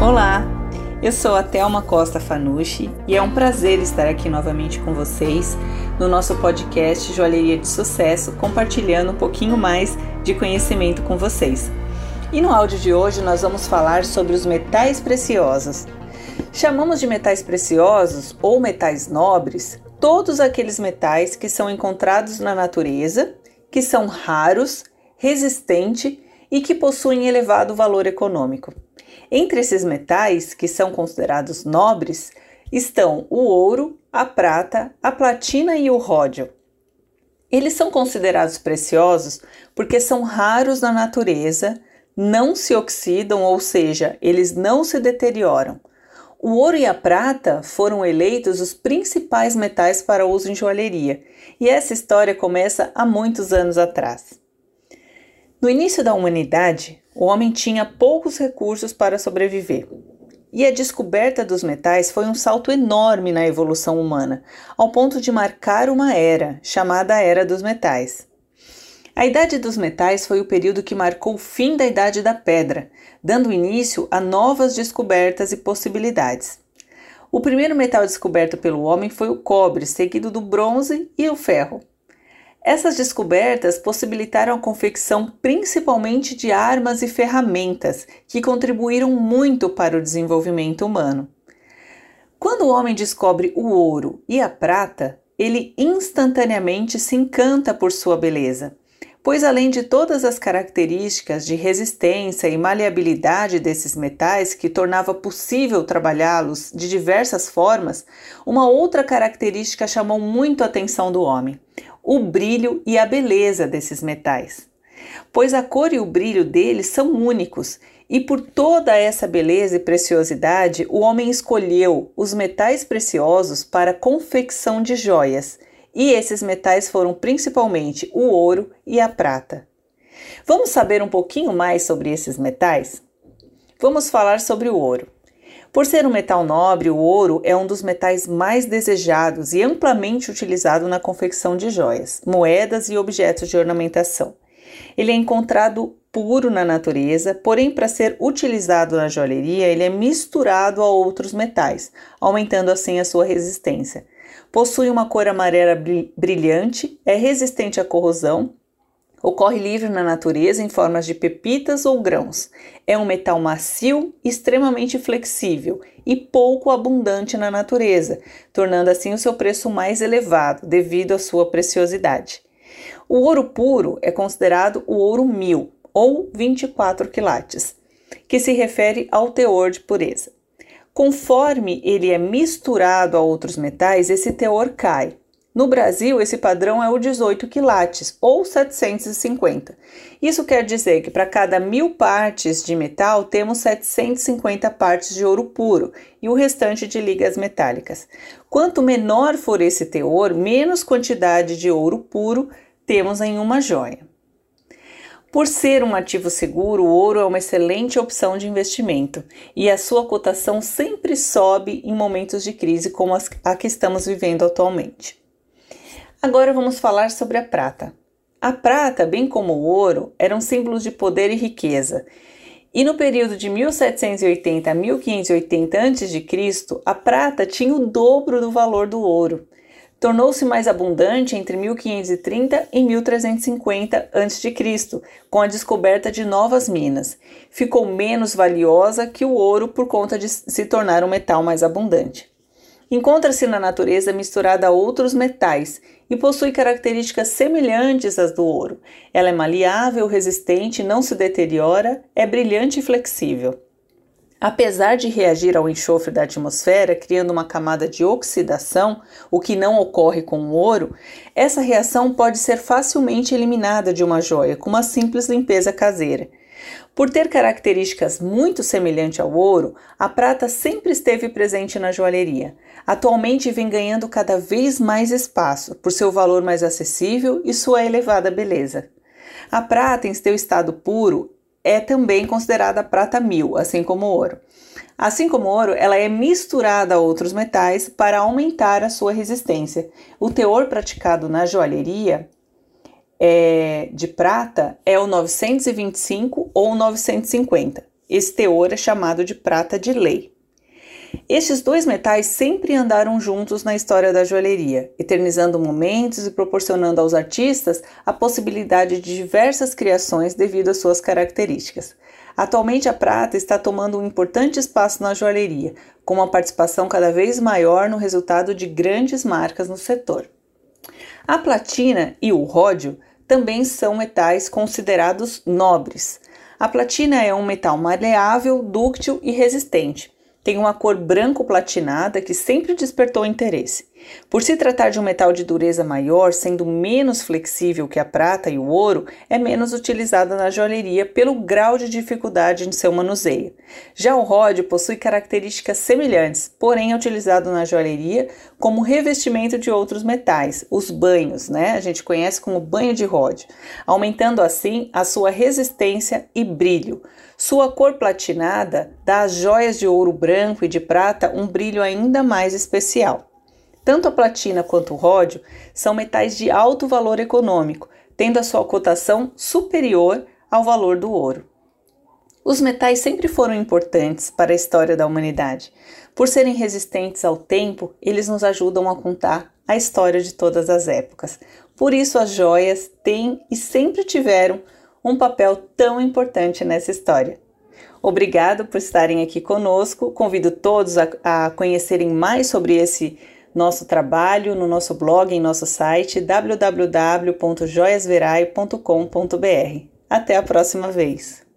Olá, eu sou a Thelma Costa Fanucci e é um prazer estar aqui novamente com vocês no nosso podcast Joalheria de Sucesso, compartilhando um pouquinho mais de conhecimento com vocês. E no áudio de hoje nós vamos falar sobre os metais preciosos. Chamamos de metais preciosos ou metais nobres todos aqueles metais que são encontrados na natureza, que são raros, resistentes e que possuem elevado valor econômico. Entre esses metais, que são considerados nobres, estão o ouro, a prata, a platina e o ródio. Eles são considerados preciosos porque são raros na natureza, não se oxidam, ou seja, eles não se deterioram. O ouro e a prata foram eleitos os principais metais para uso em joalheria, e essa história começa há muitos anos atrás. No início da humanidade, o homem tinha poucos recursos para sobreviver. E a descoberta dos metais foi um salto enorme na evolução humana, ao ponto de marcar uma era, chamada Era dos Metais. A Idade dos Metais foi o período que marcou o fim da Idade da Pedra, dando início a novas descobertas e possibilidades. O primeiro metal descoberto pelo homem foi o cobre, seguido do bronze e o ferro. Essas descobertas possibilitaram a confecção principalmente de armas e ferramentas que contribuíram muito para o desenvolvimento humano. Quando o homem descobre o ouro e a prata, ele instantaneamente se encanta por sua beleza, pois além de todas as características de resistência e maleabilidade desses metais que tornava possível trabalhá-los de diversas formas, uma outra característica chamou muito a atenção do homem: o brilho e a beleza desses metais. Pois a cor e o brilho deles são únicos, e por toda essa beleza e preciosidade, o homem escolheu os metais preciosos para confecção de joias, e esses metais foram principalmente o ouro e a prata. Vamos saber um pouquinho mais sobre esses metais? Vamos falar sobre o ouro. Por ser um metal nobre, o ouro é um dos metais mais desejados e amplamente utilizado na confecção de joias, moedas e objetos de ornamentação. Ele é encontrado puro na natureza, porém, para ser utilizado na joalheria, ele é misturado a outros metais, aumentando assim a sua resistência. Possui uma cor amarela brilhante, é resistente à corrosão, Ocorre livre na natureza em formas de pepitas ou grãos. É um metal macio, extremamente flexível e pouco abundante na natureza, tornando assim o seu preço mais elevado devido à sua preciosidade. O ouro puro é considerado o ouro mil ou 24 quilates, que se refere ao teor de pureza. Conforme ele é misturado a outros metais, esse teor cai, no Brasil, esse padrão é o 18 quilates, ou 750. Isso quer dizer que para cada mil partes de metal, temos 750 partes de ouro puro e o restante de ligas metálicas. Quanto menor for esse teor, menos quantidade de ouro puro temos em uma joia. Por ser um ativo seguro, o ouro é uma excelente opção de investimento e a sua cotação sempre sobe em momentos de crise como a que estamos vivendo atualmente. Agora vamos falar sobre a prata. A prata, bem como o ouro, eram símbolos de poder e riqueza. E no período de 1780 a 1580 a.C., a prata tinha o dobro do valor do ouro. Tornou-se mais abundante entre 1530 e 1350 a.C., com a descoberta de novas minas. Ficou menos valiosa que o ouro por conta de se tornar um metal mais abundante. Encontra-se na natureza misturada a outros metais e possui características semelhantes às do ouro. Ela é maleável, resistente, não se deteriora, é brilhante e flexível. Apesar de reagir ao enxofre da atmosfera, criando uma camada de oxidação, o que não ocorre com o ouro, essa reação pode ser facilmente eliminada de uma joia com uma simples limpeza caseira. Por ter características muito semelhantes ao ouro, a prata sempre esteve presente na joalheria. Atualmente vem ganhando cada vez mais espaço por seu valor mais acessível e sua elevada beleza. A prata, em seu estado puro, é também considerada prata mil, assim como o ouro. Assim como o ouro, ela é misturada a outros metais para aumentar a sua resistência. O teor praticado na joalheria é, de prata é o 925 ou 950. Esse teor é chamado de prata de lei. Estes dois metais sempre andaram juntos na história da joalheria, eternizando momentos e proporcionando aos artistas a possibilidade de diversas criações devido às suas características. Atualmente, a prata está tomando um importante espaço na joalheria, com uma participação cada vez maior no resultado de grandes marcas no setor. A platina e o ródio também são metais considerados nobres. A platina é um metal maleável, dúctil e resistente tem uma cor branco platinada que sempre despertou interesse. Por se tratar de um metal de dureza maior, sendo menos flexível que a prata e o ouro, é menos utilizada na joalheria pelo grau de dificuldade em seu manuseio. Já o ródio possui características semelhantes, porém é utilizado na joalheria como revestimento de outros metais, os banhos, né? A gente conhece como banho de ródio, aumentando assim a sua resistência e brilho. Sua cor platinada dá às joias de ouro branco e de prata um brilho ainda mais especial. Tanto a platina quanto o ródio são metais de alto valor econômico, tendo a sua cotação superior ao valor do ouro. Os metais sempre foram importantes para a história da humanidade. Por serem resistentes ao tempo, eles nos ajudam a contar a história de todas as épocas. Por isso, as joias têm e sempre tiveram um papel tão importante nessa história. Obrigado por estarem aqui conosco. Convido todos a, a conhecerem mais sobre esse nosso trabalho no nosso blog, em nosso site www.joiasverai.com.br. Até a próxima vez!